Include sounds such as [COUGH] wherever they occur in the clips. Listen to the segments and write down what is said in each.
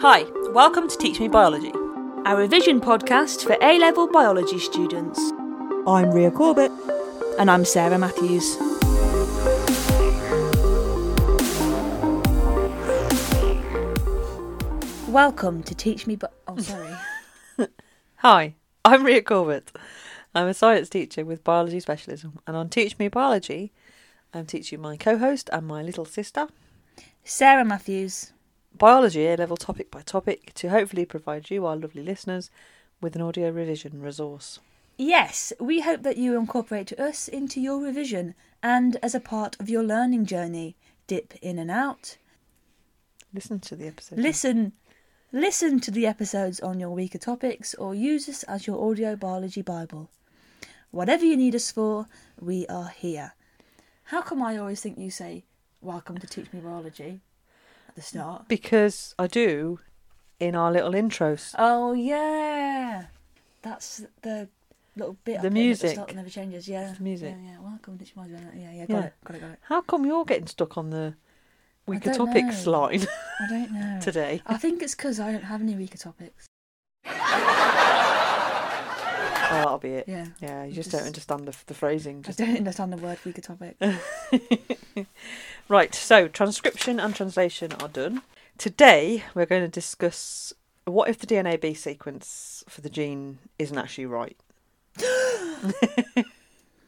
Hi, welcome to Teach Me Biology. a revision podcast for A level biology students. I'm Ria Corbett. And I'm Sarah Matthews. Welcome to Teach Me Bi- Oh, sorry. [LAUGHS] Hi, I'm Ria Corbett. I'm a science teacher with biology specialism, and on Teach Me Biology, I'm teaching my co host and my little sister Sarah Matthews. Biology A level topic by topic to hopefully provide you, our lovely listeners, with an audio revision resource. Yes, we hope that you incorporate us into your revision and as a part of your learning journey. Dip in and out. Listen to the episode. Listen listen to the episodes on your weaker topics or use us as your audio biology bible. Whatever you need us for, we are here. How come I always think you say welcome to teach me biology at the start? Because I do in our little intros. Oh yeah. That's the little bit The put in at music. start never changes, yeah. The music. Yeah, yeah. Welcome to teach me biology. Yeah, yeah, got Yeah. it, got it, got it. How come you're getting stuck on the weaker topics know. line I don't [LAUGHS] know. today? I think it's because I don't have any weaker topics. Oh, that'll be it. Yeah. Yeah, you just, Just- don't understand the, the phrasing. I Just don't understand the word weaker topic. [LAUGHS] Right, so transcription and translation are done. Today we're going to discuss what if the DNA B sequence for the gene isn't actually right? [GASPS]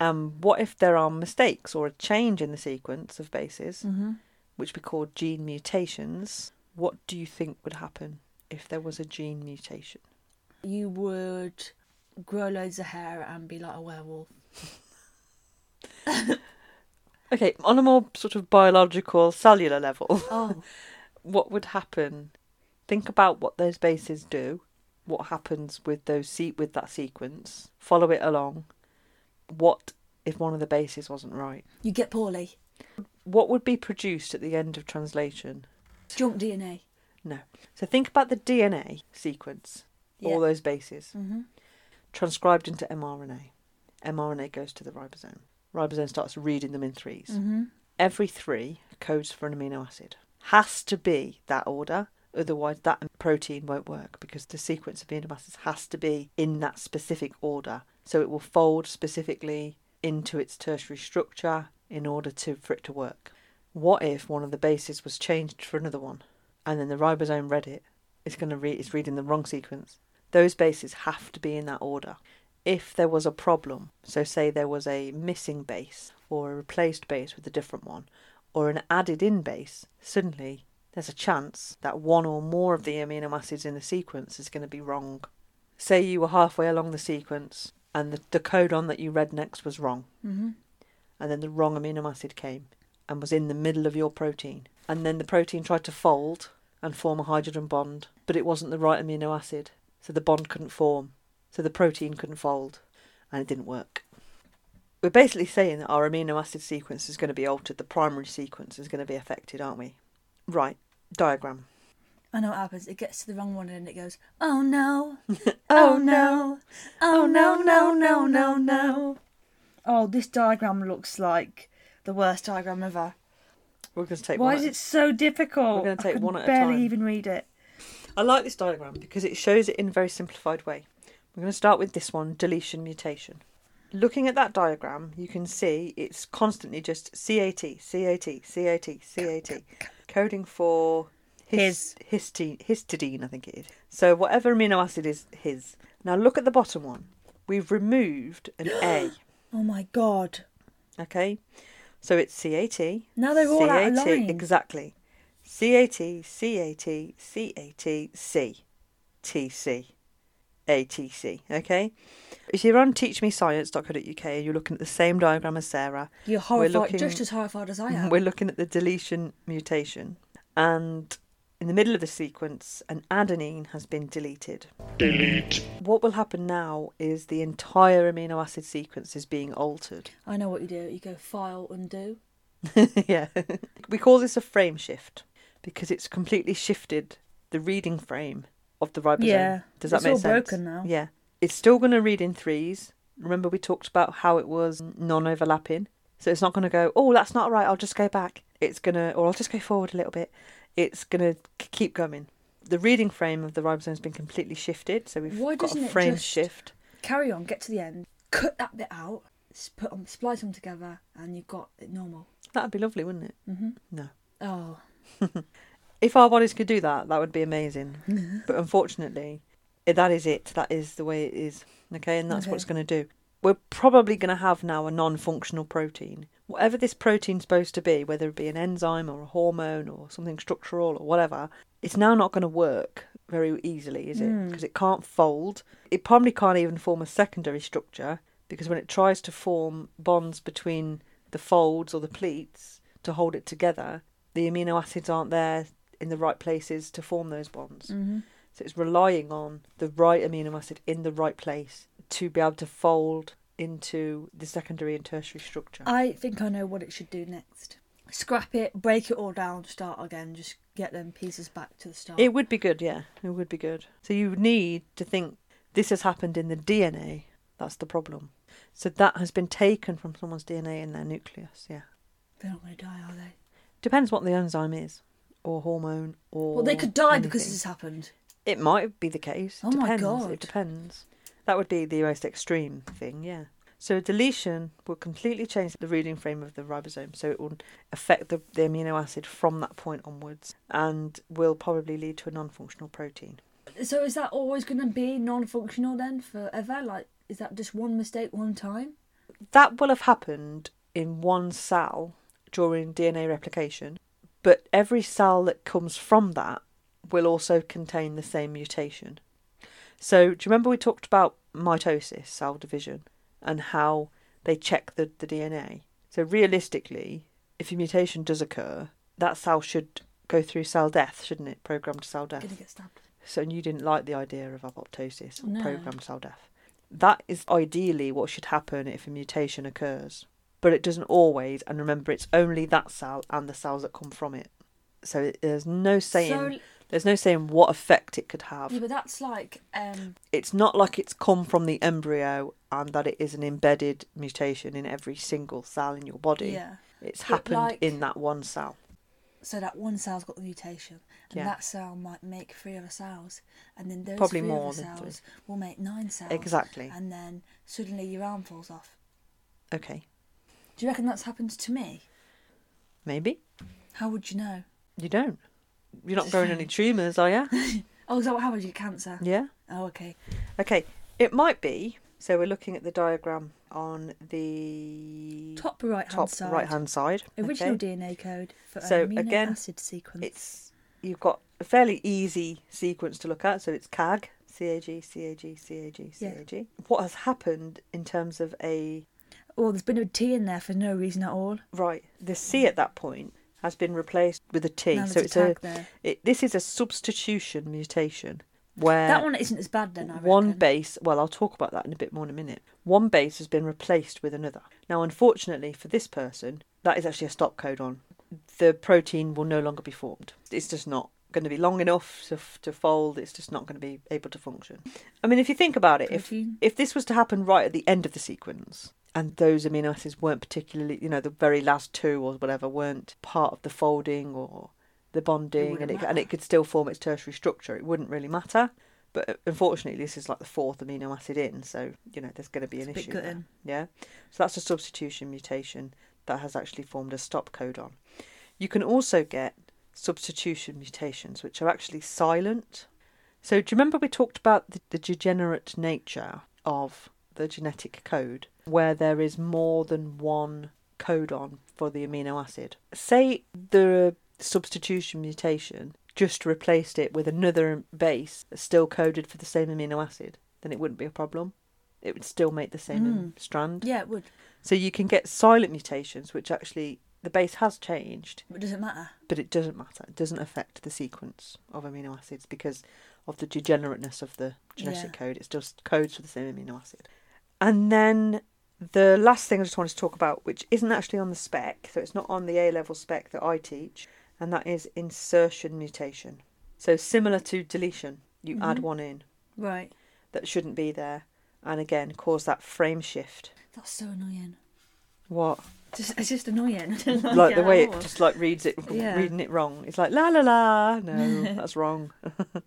um, what if there are mistakes or a change in the sequence of bases, hmm which we call gene mutations? What do you think would happen if there was a gene mutation? You would grow loads of hair and be like a werewolf. [LAUGHS] Okay, on a more sort of biological, cellular level, Oh, [LAUGHS] what would happen? Think about what those bases do. What happens with those se- with that sequence? Follow it along. What if one of the bases wasn't right? you get poorly. What would be produced at the end of translation? Junk DNA. No. So think about the DNA sequence, Yeah. all those bases, hmm transcribed into mRNA. mRNA goes to the ribosome. Ribosome starts reading them in threes. hmm every three codes for an amino acid. Has to be that order, otherwise that protein won't work because the sequence of amino acids has to be in that specific order. So it will fold specifically into its tertiary structure in order to for it to work. What if one of the bases was changed for another one and then the ribosome read it? It's gonna read it's reading the wrong sequence. Those bases have to be in that order. If there was a problem, so say there was a missing base or a replaced base with a different one, or an added in base, suddenly there's a chance that one or more of the amino acids in the sequence is going to be wrong. Say you were halfway along the sequence and the, the codon that you read next was wrong, hmm and then the wrong amino acid came and was in the middle of your protein, and then the protein tried to fold and form a hydrogen bond, but it wasn't the right amino acid, so the bond couldn't form, so the protein couldn't fold, and it didn't work. We're basically saying that our amino acid sequence is going to be altered, the primary sequence is going to be affected, aren't we? Right, diagram. I know what happens. It gets to the wrong one and it goes, oh no, [LAUGHS] Oh, oh no, oh, oh no, no, no, no, no. Oh, this diagram looks like the worst diagram ever. We're going to take one. Why one is at- it so difficult? We're gonna take I can one at a barely time. even read it. I like this diagram because it shows it in a very simplified way. We're going to start with this one deletion mutation. Looking at that diagram, you can see it's constantly just CAT, CAT, CAT, CAT, coding for his, histine, histidine, I think it is. So whatever amino acid is his. Now look at the bottom one. We've removed an A, [GASPS] Oh my god. okay? So it's CAT. Now they're all out of CAT, line. Exactly. CAT, CAT, CAT, C, TC, ATC. Okay? If you're on teachmescience.co.uk and you're looking at the same diagram as Sarah, You're horrified, looking- just as horrified as I [LAUGHS] am. we're looking at the deletion mutation. And in the middle of the sequence, an adenine has been deleted. delete, What will happen now is the entire amino acid sequence is being altered. I know what you do. You go file, undo. [LAUGHS] yeah. we call this a frame shift because it's completely shifted the reading frame of the ribosome. Yeah, Does that it's make all sense? broken now. Yeah. It's still going to read in threes. Remember we talked about how it was non-overlapping. So it's not going to go, "Oh, that's not right. I'll just go back." It's going to or I'll just go forward a little bit. It's going to keep going. the reading frame of the ribosome's been completely shifted, so we've Why got doesn't a it frame just- shift. Carry on, get to the end, cut that bit out, put on, splice them together, and you've got it normal. That'd be lovely, wouldn't it? Mm-hmm. No. Oh, [LAUGHS] If our bodies could do that, that would be amazing. [LAUGHS] but unfortunately, that is it. That is the way it is. Okay, and that's what it's going to do. We're probably going to have now a non-functional protein. Whatever this protein's supposed to be, whether it be an enzyme or a hormone or something structural or whatever, it's now not going to work very easily, is it? Mm. Because it can't fold. It probably can't even form a secondary structure because when it tries to form bonds between the folds or the pleats to hold it together, the amino acids aren't there in the right places to form those bonds. hmm So it's relying on the right amino acid in the right place to be able to fold into the secondary and tertiary structure. I think I know what it should do next. Scrap it, break it all down, start again, just get them pieces back to the start. It would be good, yeah. It would be good. So you need to think this has happened in the DNA. That's the problem. So that has been taken from someone's DNA in their nucleus, yeah. They're not going to die, are they? Depends what the enzyme is, or hormone, or. Well, they could die because this has happened. It might be the case. Oh my. God. It depends. That would be the most extreme thing, yeah. So a deletion will completely change the reading frame of the ribosome, so it will affect the, the amino acid from that point onwards, and will probably lead to a non-functional protein. So is that always going to be non-functional then forever? Like, is that just one mistake one time? That will have happened in one cell during DNA replication, but every cell that comes from that will also contain the same mutation. So, do you remember we talked about mitosis, cell division, and how they check the, the DNA? So, realistically, if a mutation does occur, that cell should go through cell death, shouldn't it? Programmed cell death. Gonna get stabbed. So you didn't like the idea of apoptosis No. programmed cell death. That is ideally what should happen if a mutation occurs. But it doesn't always, and remember, it's only that cell and the cells that come from it. So there's no saying So, there's no saying what effect it could have. yeah, but that's like, um, It's not like it's come from the embryo and that it is an embedded mutation in every single cell in your body. yeah. It's But happened like- in that one cell. So that one cell's got the mutation, and Yeah. that cell might make three other cells, and then those Probably three more other than three. cells will make nine cells. Exactly. And then suddenly your arm falls off. Okay. Do you reckon that's happened to me? Maybe. How would you know? You don't. You're not growing any tumours, are you? [LAUGHS] Oh, is that what happens? You get cancer. yeah. Oh, okay. Okay, it might be. So we're looking at the diagram on the Top right hand top side. right hand side. Original okay? DNA code for So, amino again, acid sequence. It's you've got a fairly easy sequence to look at. So it's CAG, CAG, CAG, CAG, Yeah. CAG. What has happened in terms of a Oh, there's been a T in there for no reason at all. right? The C at that point has been replaced with a T. Now so it's a a it, this is a substitution mutation where That one isn't as bad then, I one reckon. base well i'll talk about that in a bit more in a minute one base has been replaced with another now unfortunately for this person that is actually a stop codon the protein will no longer be formed it's just not going to be long enough to, to fold it's just not going to be able to function i mean if you think about it if if this was to happen right at the end of the sequence and those amino acids weren't particularly you know the very last two or whatever weren't part of the folding or the bonding wouldn't and it, and it could still form its tertiary structure. It wouldn't really matter. But uh, unfortunately this is like the fourth amino acid in so you know there's going to be an It's a bit issue there. yeah. So that's a substitution mutation that has actually formed a stop codon you can also get substitution mutations which are actually silent. So do you remember we talked about the, the degenerate nature of the genetic code where there is more than one codon for the amino acid say the substitution mutation just replaced it with another base that's still coded for the same amino acid then it wouldn't be a problem it would still make the same Mm. strand Yeah, it would. so you can get silent mutations which actually the base has changed But does it matter? but it doesn't matter. It doesn't affect the sequence of amino acids because of the degenerateness of the genetic Yeah. code. It's just codes for the same amino acid. And then the last thing I just wanted to talk about, which isn't actually on the spec, so it's not on the A level spec that I teach, and that is insertion mutation. So similar to deletion, you add Mhm. one in Right. That shouldn't be there, and again, cause that frame shift. That's so annoying. What? Just, it's just annoying. [LAUGHS] Like, Like the way it just like reads it, Yeah. reading it wrong. It's like la la la. No, [LAUGHS] that's wrong. [LAUGHS]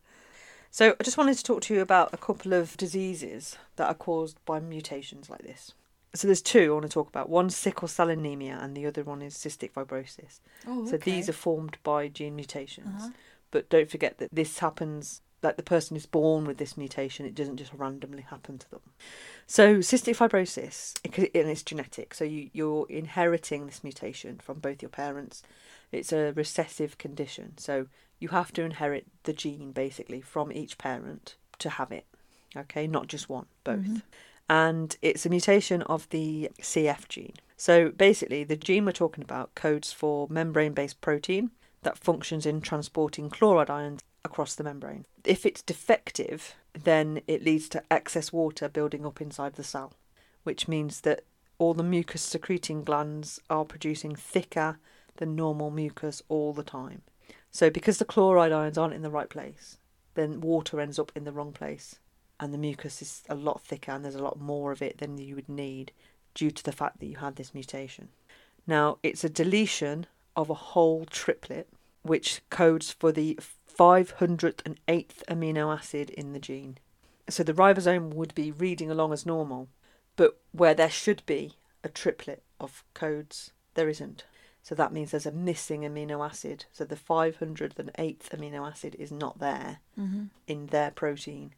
so I just wanted to talk to you about a couple of diseases that are caused by mutations like this. So there's two I want to talk about. One's sickle cell anemia, and the other one is cystic fibrosis. Oh, So these are formed by gene mutations. Uh-huh. But don't forget that this happens, like the person is born with this mutation, it doesn't just randomly happen to them. So, cystic fibrosis, it, and it's genetic. So, you, you're inheriting this mutation from both your parents. It's a recessive condition. So, you have to inherit the gene basically from each parent to have it. Okay, not just one, both. Mhm. And it's a mutation of the CF gene. So, basically, the gene we're talking about codes for membrane based protein that functions in transporting chloride ions across the membrane. If it's defective, then it leads to excess water building up inside the cell, which means that all the mucus secreting glands are producing thicker than normal mucus all the time. So, because the chloride ions aren't in the right place, then water ends up in the wrong place, and the mucus is a lot thicker and there's a lot more of it than you would need due to the fact that you had this mutation. Now, it's a deletion of a whole triplet which codes for the 508th amino acid in the gene. So the ribosome would be reading along as normal, but where there should be a triplet of codes, there isn't. So that means there's a missing amino acid. So the 508th amino acid is not there Mhm. in their protein.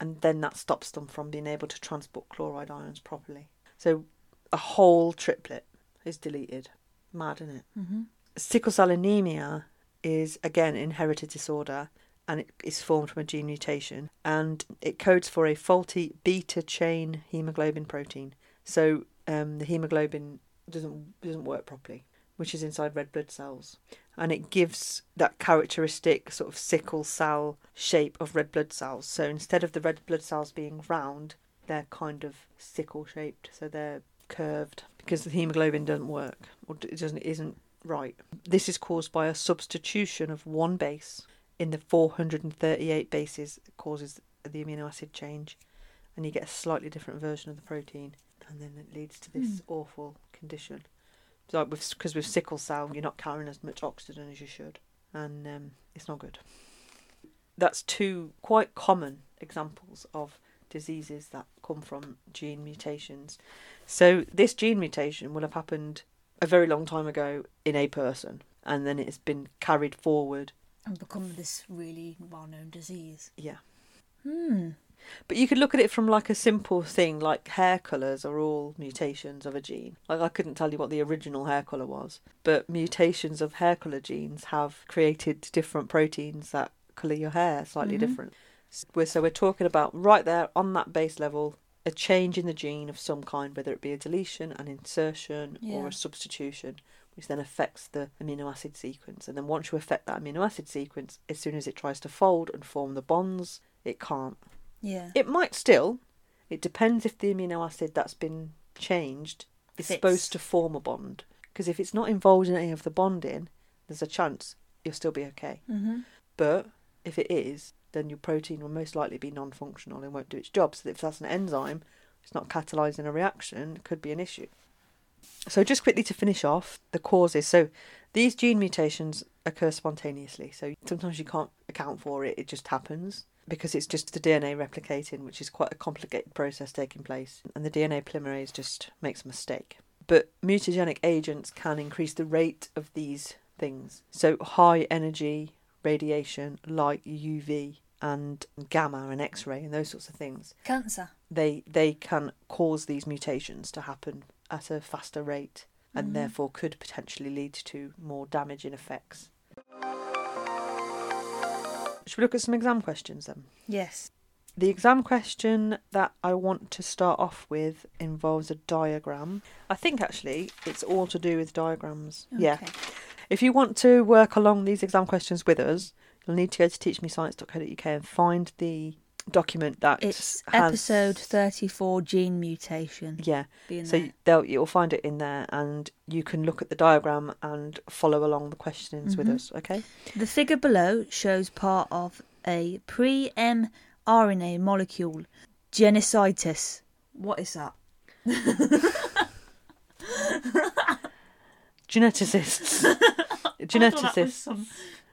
And then that stops them from being able to transport chloride ions properly. So a whole triplet is deleted. Mad, isn't it? Mhm. Sickle cell anemia is again inherited disorder and it is formed from a gene mutation and it codes for a faulty beta chain hemoglobin protein. So um, the hemoglobin doesn't doesn't work properly, which is inside red blood cells, and it gives that characteristic sort of sickle cell shape of red blood cells. So instead of the red blood cells being round, they're kind of sickle shaped, so they're curved because the hemoglobin doesn't work or it doesn't isn't right. This is caused by a substitution of one base in the 438 bases that causes the amino acid change, and you get a slightly different version of the protein, and then it leads to this hmm. awful condition. So like with because with sickle cell, you're not carrying as much oxygen as you should, and um, it's not good. That's two quite common examples of diseases that come from gene mutations. So this gene mutation will have happened a very long time ago in a person, and then it's been carried forward. And become this really well-known disease. Yeah. Hmm. But you could look at it from like a simple thing, like hair colours are all mutations of a gene. Like I couldn't tell you what the original hair colour was, but mutations of hair colour genes have created different proteins that colour your hair slightly Mhm. different. S- we're- So we're talking about right there on that base level, a change in the gene of some kind, whether it be a deletion, an insertion, or a substitution, which then affects the amino acid sequence. And then once you affect that amino acid sequence, as soon as it tries to fold and form the bonds, it can't. Yeah. It might still. It depends if the amino acid that's been changed is Fits. supposed to form a bond. Because if it's not involved in any of the bonding, there's a chance you'll still be okay. Mm-hmm. But if it is, then your protein will most likely be non functional and won't do its job. So if that's an enzyme, it's not catalysing a reaction, it could be an issue. So just quickly to finish off the causes. So these gene mutations occur spontaneously. So sometimes you can't account for it, it just happens because it's just the DNA replicating, which is quite a complicated process taking place. And the DNA polymerase just makes a mistake. But mutagenic agents can increase the rate of these things. So high energy radiation like UV and gamma and X-ray and those sorts of things, Cancer. they they can cause these mutations to happen at a faster rate and Mhm. therefore could potentially lead to more damaging effects. Should we look at some exam questions then? Yes. The exam question that I want to start off with involves a diagram. I think actually it's all to do with diagrams. Yeah. If you want to work along these exam questions with us, you'll need to go to teachmescience.co.uk and find the document that It's has- episode thirty-four, gene mutation. Yeah, so they'll, you'll find it in there, and you can look at the diagram and follow along the questions with Mhm. us. Okay. The figure below shows part of a pre-mRNA molecule, genesitis. What is that? [LAUGHS] Geneticists. [LAUGHS] I thought that was Geneticists. some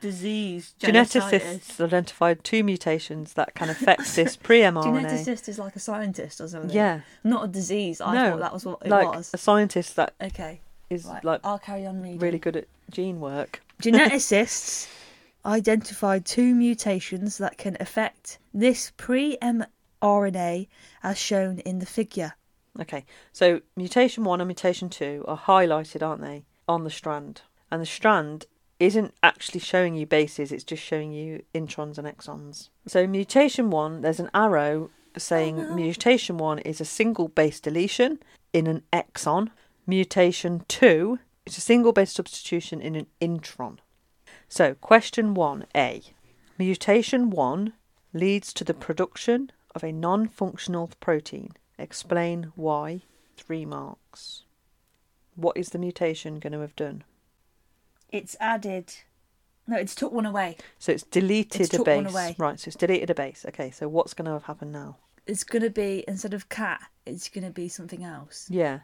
disease. Geneticists identified two mutations that can affect [LAUGHS] this pre-mRNA. Geneticist is like a scientist or something. Yeah, Not a disease. I No, thought that was what it like was. a scientist that Okay. is Right. like I'll carry on reading. really good at gene work. Geneticists [LAUGHS] identified two mutations that can affect this pre mRNA as shown in the figure. Okay, so mutation one and mutation two are highlighted, aren't they, on the strand? And the strand isn't actually showing you bases, it's just showing you introns and exons. So, mutation one, there's an arrow saying Oh, no. mutation one is a single base deletion in an exon. Mutation two is a single base substitution in an intron. So, question 1A Mutation 1 leads to the production of a non functional protein. Explain why. Three marks. What is the mutation going to have done? It's added. No, it's took one away. So it's deleted It's a base. Right, so it's deleted a base. Okay, so what's going to have happened now? It's going to be, instead of cat, it's going to be something else. Yeah.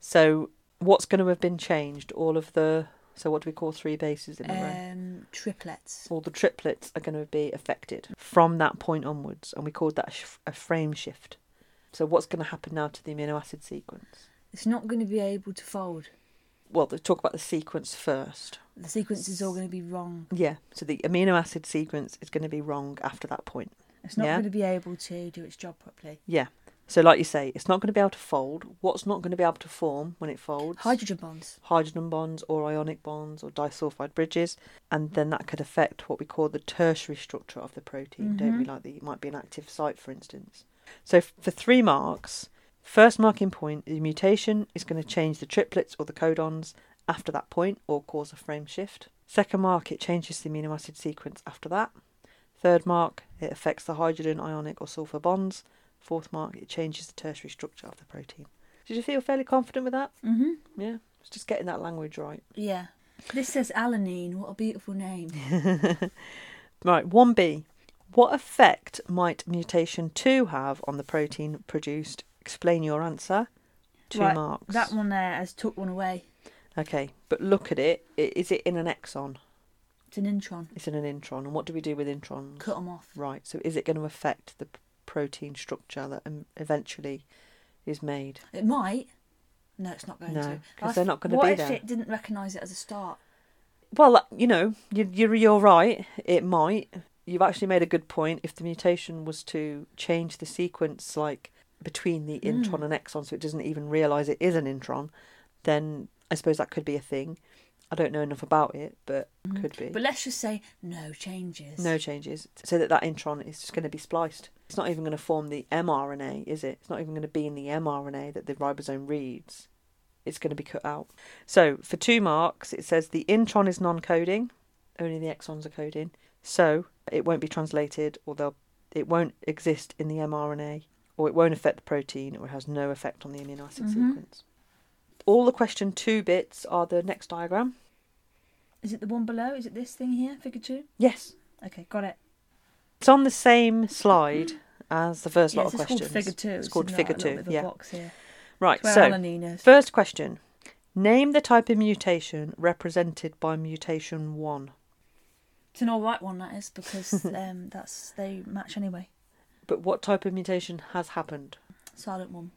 So what's going to have been changed? All of the. So what do we call three bases in a row? Um, triplets. All the triplets are going to be affected from that point onwards, and we called that a, sh- a frame shift. So what's going to happen now to the amino acid sequence? It's not going to be able to fold. Well, let's talk about the sequence first. The sequence is all going to be wrong. Yeah, so the amino acid sequence is going to be wrong after that point. It's not Yeah. going to be able to do its job properly. Yeah. So, like you say, it's not going to be able to fold. What's not going to be able to form when it folds? Hydrogen bonds. Hydrogen bonds or ionic bonds or disulfide bridges. And then that could affect what we call the tertiary structure of the protein, don't we? Mhm. Like the, it might be an active site, for instance. So, f- for three marks, first marking point, the mutation is going to change the triplets or the codons after that point or cause a frame shift. Second mark, it changes the amino acid sequence after that. Third mark, it affects the hydrogen, ionic, or sulfur bonds. Fourth mark, it changes the tertiary structure of the protein. Did you feel fairly confident with that? Mm-hmm. Yeah, it's just getting that language right. Yeah. This says alanine. What a beautiful name. [LAUGHS] Right, 1b. What effect might mutation 2 have on the protein produced? Explain your answer. Two Right, marks. That one there has took one away. Okay, but look at it. I- Is it in an exon? It's an intron. It's in an intron. And what do we do with introns? Cut them off. Right, so is it going to affect the p- protein structure that um, eventually is made? It might. No, it's not going No, to. 'cause I they're not gonna what be if there. it didn't recognise it as a start? Well, uh, you know, you- you're, you're right. It might. You've actually made a good point. If the mutation was to change the sequence, like between the Mm. intron and exon, so it doesn't even realise it is an intron, then I suppose that could be a thing. I don't know enough about it, but could be. But let's just say no changes. no changes, so that that intron is just going to be spliced. It's not even going to form the mRNA, is it? It's not even going to be in the mRNA that the ribosome reads. It's going to be cut out. So for two marks, it says the intron is non-coding, only the exons are coding. So it won't be translated, or they'll, it won't exist in the mRNA, or it won't affect the protein, or it has no effect on the amino acid Mhm. sequence. All the question two bits are the next diagram. Is it the one below? Is it this thing here? Figure two? Yes, Okay, got it. it's on the same slide as the first Yeah, lot of questions. called figure two. It's called figure two. bit of a Yeah. Right. So. First question. Name the type of mutation represented by mutation 1. It's an all right one that is because [LAUGHS] um, that's they match anyway. But what type of mutation has happened? Silent one.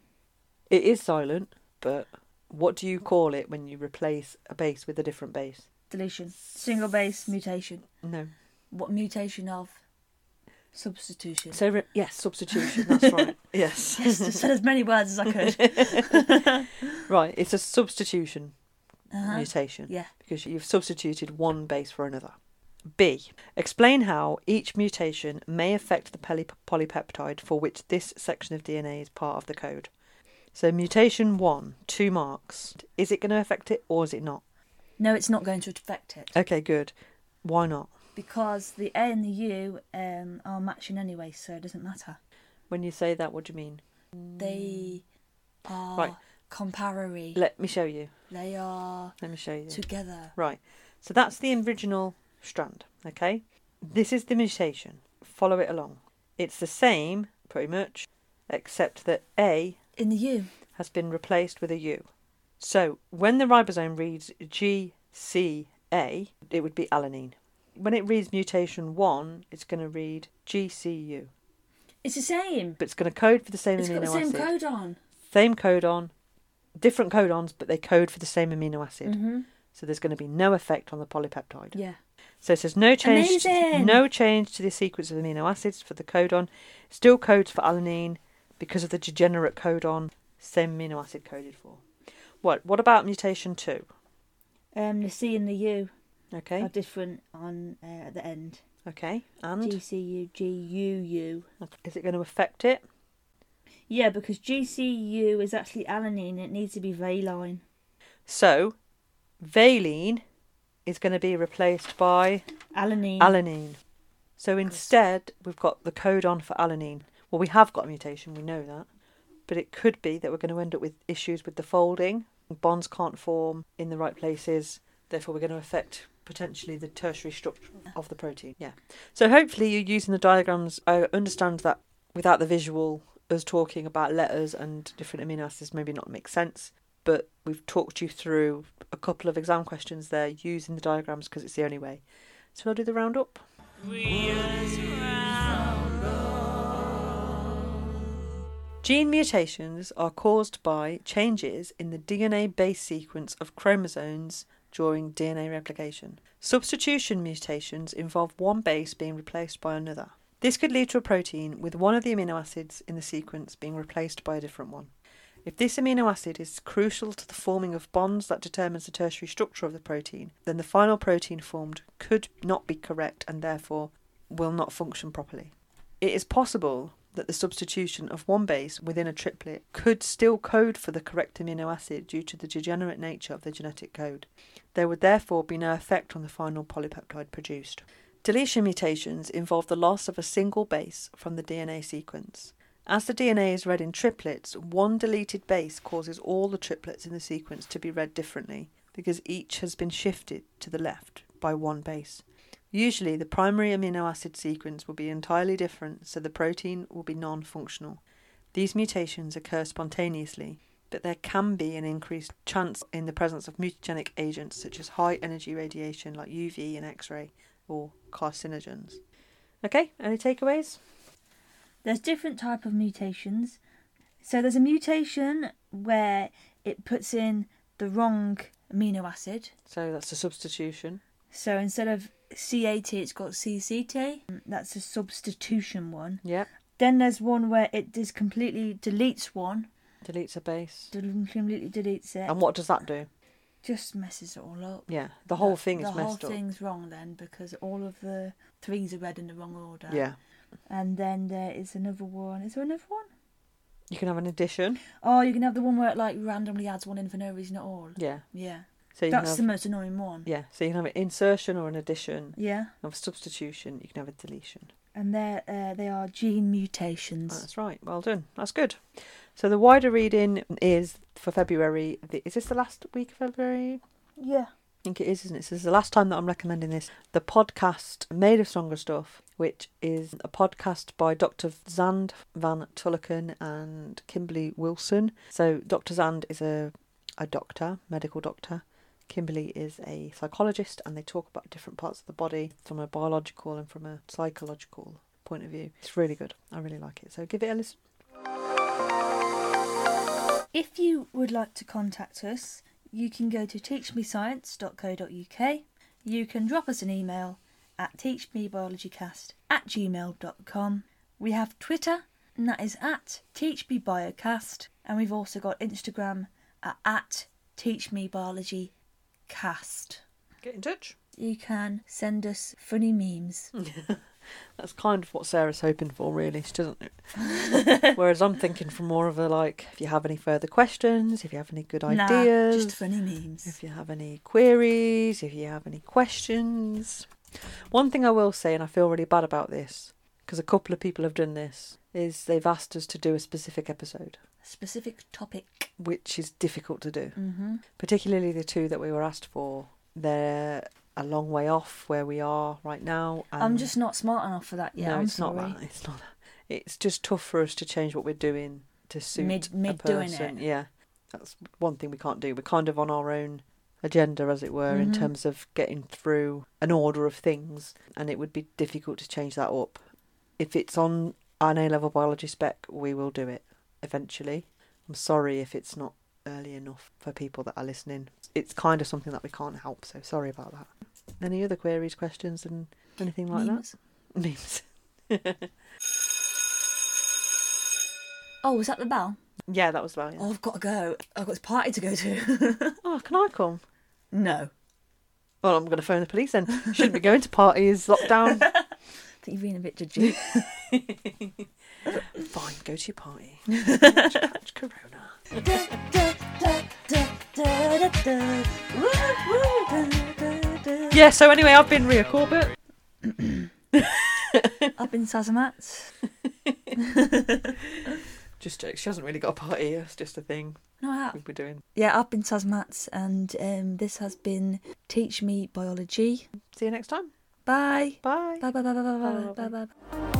It is silent, but what do you call it when you replace a base with a different base? Deletion. Single base mutation. No. What mutation of? Substitution. So, re- yes, substitution, that's [LAUGHS] right. Yes. yes, just said as many words as I could. [LAUGHS] right, it's a substitution Uh-huh. mutation Yeah. because you've substituted one base for another. B. Explain how each mutation may affect the poly- polypeptide for which this section of DNA is part of the code. So, mutation 1, two marks. Is it going to affect it or is it not? No, it's not going to affect it Okay, good. Why not? because the A and the U um, are matching anyway, so it doesn't matter. When you say that, what do you mean? They are Right. comparary. Let me show you. they are Let me show you. together. Right. So that's the original strand, okay? This is the mutation. Follow it along. It's the same, pretty much, except that A In the U. has been replaced with a U. So when the ribosome reads GCA, it would be alanine. When it reads mutation 1, it's going to read GCU. It's the same. But it's going to code for the same It's amino got the same acid. codon. Same codon, different codons, but they code for the same amino acid. Mm-hmm. So there's going to be no effect on the polypeptide. Yeah. So it says no change, Amazing. no change to the sequence of amino acids for the codon. Still codes for alanine because of the degenerate codon. Same amino acid coded for. What? What about mutation two? Um, the C and the U Okay. are different on uh, at the end. Okay. And GCU, GUU. is it going to affect it? Yeah, because GCU is actually alanine. It needs to be valine. So, valine is going to be replaced by Alanine. alanine. So instead, we've got the codon for alanine. Well, we have got a mutation, we know that. But it could be that we're going to end up with issues with the folding. Bonds can't form in the right places. Therefore, we're going to affect potentially the tertiary structure of the protein. Yeah. So hopefully, you're using the diagrams, I understand that without the visual, us talking about letters and different amino acids maybe not make sense. But we've talked you through a couple of exam questions there using the diagrams because it's the only way. So I'll do the roundup. Gene mutations are caused by changes in the DNA base sequence of chromosomes during DNA replication. Substitution mutations involve one base being replaced by another. This could lead to a protein with one of the amino acids in the sequence being replaced by a different one. If this amino acid is crucial to the forming of bonds that determines the tertiary structure of the protein, then the final protein formed could not be correct and therefore will not function properly. It is possible that the substitution of one base within a triplet could still code for the correct amino acid due to the degenerate nature of the genetic code. There would therefore be no effect on the final polypeptide produced. Deletion mutations involve the loss of a single base from the DNA sequence. As the DNA is read in triplets, one deleted base causes all the triplets in the sequence to be read differently because each has been shifted to the left by one base. Usually, the primary amino acid sequence will be entirely different, so the protein will be non functional. These mutations occur spontaneously, but there can be an increased chance in the presence of mutagenic agents such as high energy radiation like UV and X ray or carcinogens. Okay, any takeaways? There's different type of mutations. So there's a mutation where it puts in the wrong amino acid. So that's a substitution. So instead of CAT, it's got CCT. That's a substitution one. Yep. Then there's one where it just completely deletes one, Deletes a base. completely deletes it, And what does that do? just messes it all up. Yeah, the whole thing the is messed up. The whole thing's wrong then because all of the threes are read in the wrong order. Yeah. And then there is another one. Is there another one? You can have an addition. Oh, you can have the one where it like randomly adds one in for no reason at all. Yeah. Yeah. So you That's can the have, most annoying one. yeah. So you can have an insertion or an addition. Yeah. Of substitution, you can have a deletion. And there, uh, they are gene mutations. That's right. Well done. That's good. So the wider reading is for February. The, is this the last week of February? Yeah. I think it is, isn't it? So this is the last time that I'm recommending this. The podcast Made of Stronger Stuff, which is a podcast by Dr. Xand Van Tulleken and Kimberley Wilson. So Dr. Xand is a, a doctor, medical doctor. Kimberley is a psychologist, and they talk about different parts of the body from a biological and from a psychological point of view. It's really good. I really like it. So give it a listen. If you would like to contact us, you can go to teachmescience.co.uk. You can drop us an email at teachmebiologycast at gmail.com. We have Twitter, and that is at teachmebiocast. And we've also got Instagram at, at teachmebiologycast. Get in touch. You can send us funny memes. [LAUGHS] That's kind of what Sarah's hoping for, really. She doesn't. [LAUGHS] Whereas I'm thinking for more of a like, if you have any further questions, if you have any good Nah, ideas, just funny memes. if you have any queries, if you have any questions. One thing I will say, and I feel really bad about this, because a couple of people have done this, is they've asked us to do a specific episode, A Specific topic. which is difficult to do. Mm-hmm. Particularly the two that we were asked for. They're a long way off where we are right now. I'm just not smart enough for that yet. no, I'm it's sorry. not that. It's not. That. It's just tough for us to change what we're doing to suit Mid- a mid doing person. it. Yeah. That's one thing we can't do. We're kind of on our own agenda, as it were, in Mhm. terms of getting through an order of things, and it would be difficult to change that up. If it's on an A level biology spec, we will do it eventually. I'm sorry if it's not early enough for people that are listening. It's kind of something that we can't help, so sorry about that. Any other queries, questions, and anything like Memes. that? Memes. [LAUGHS] Oh, was that the bell? Yeah, that was well. Yeah. Oh, I've got to go. I've got this party to go to. [LAUGHS] Oh, can I come? No. Well, I'm going to phone the police then. Shouldn't be going to parties, lockdown. [LAUGHS] I think you're being a bit judgy. [LAUGHS] Fine, go to your party. catch, [LAUGHS] catch corona. Yeah, so anyway, I've been Ria Corbett. [CLEARS THROAT] I've been Sazamat. Just jokes. She hasn't really got a party. It's just a thing No, I have. we'll be doing. Yeah, I've been Tasmats, and um, this has been Teach Me Biology. See you next time. Bye. Bye. Bye bye bye bye bye bye Bye, bye bye, bye. bye.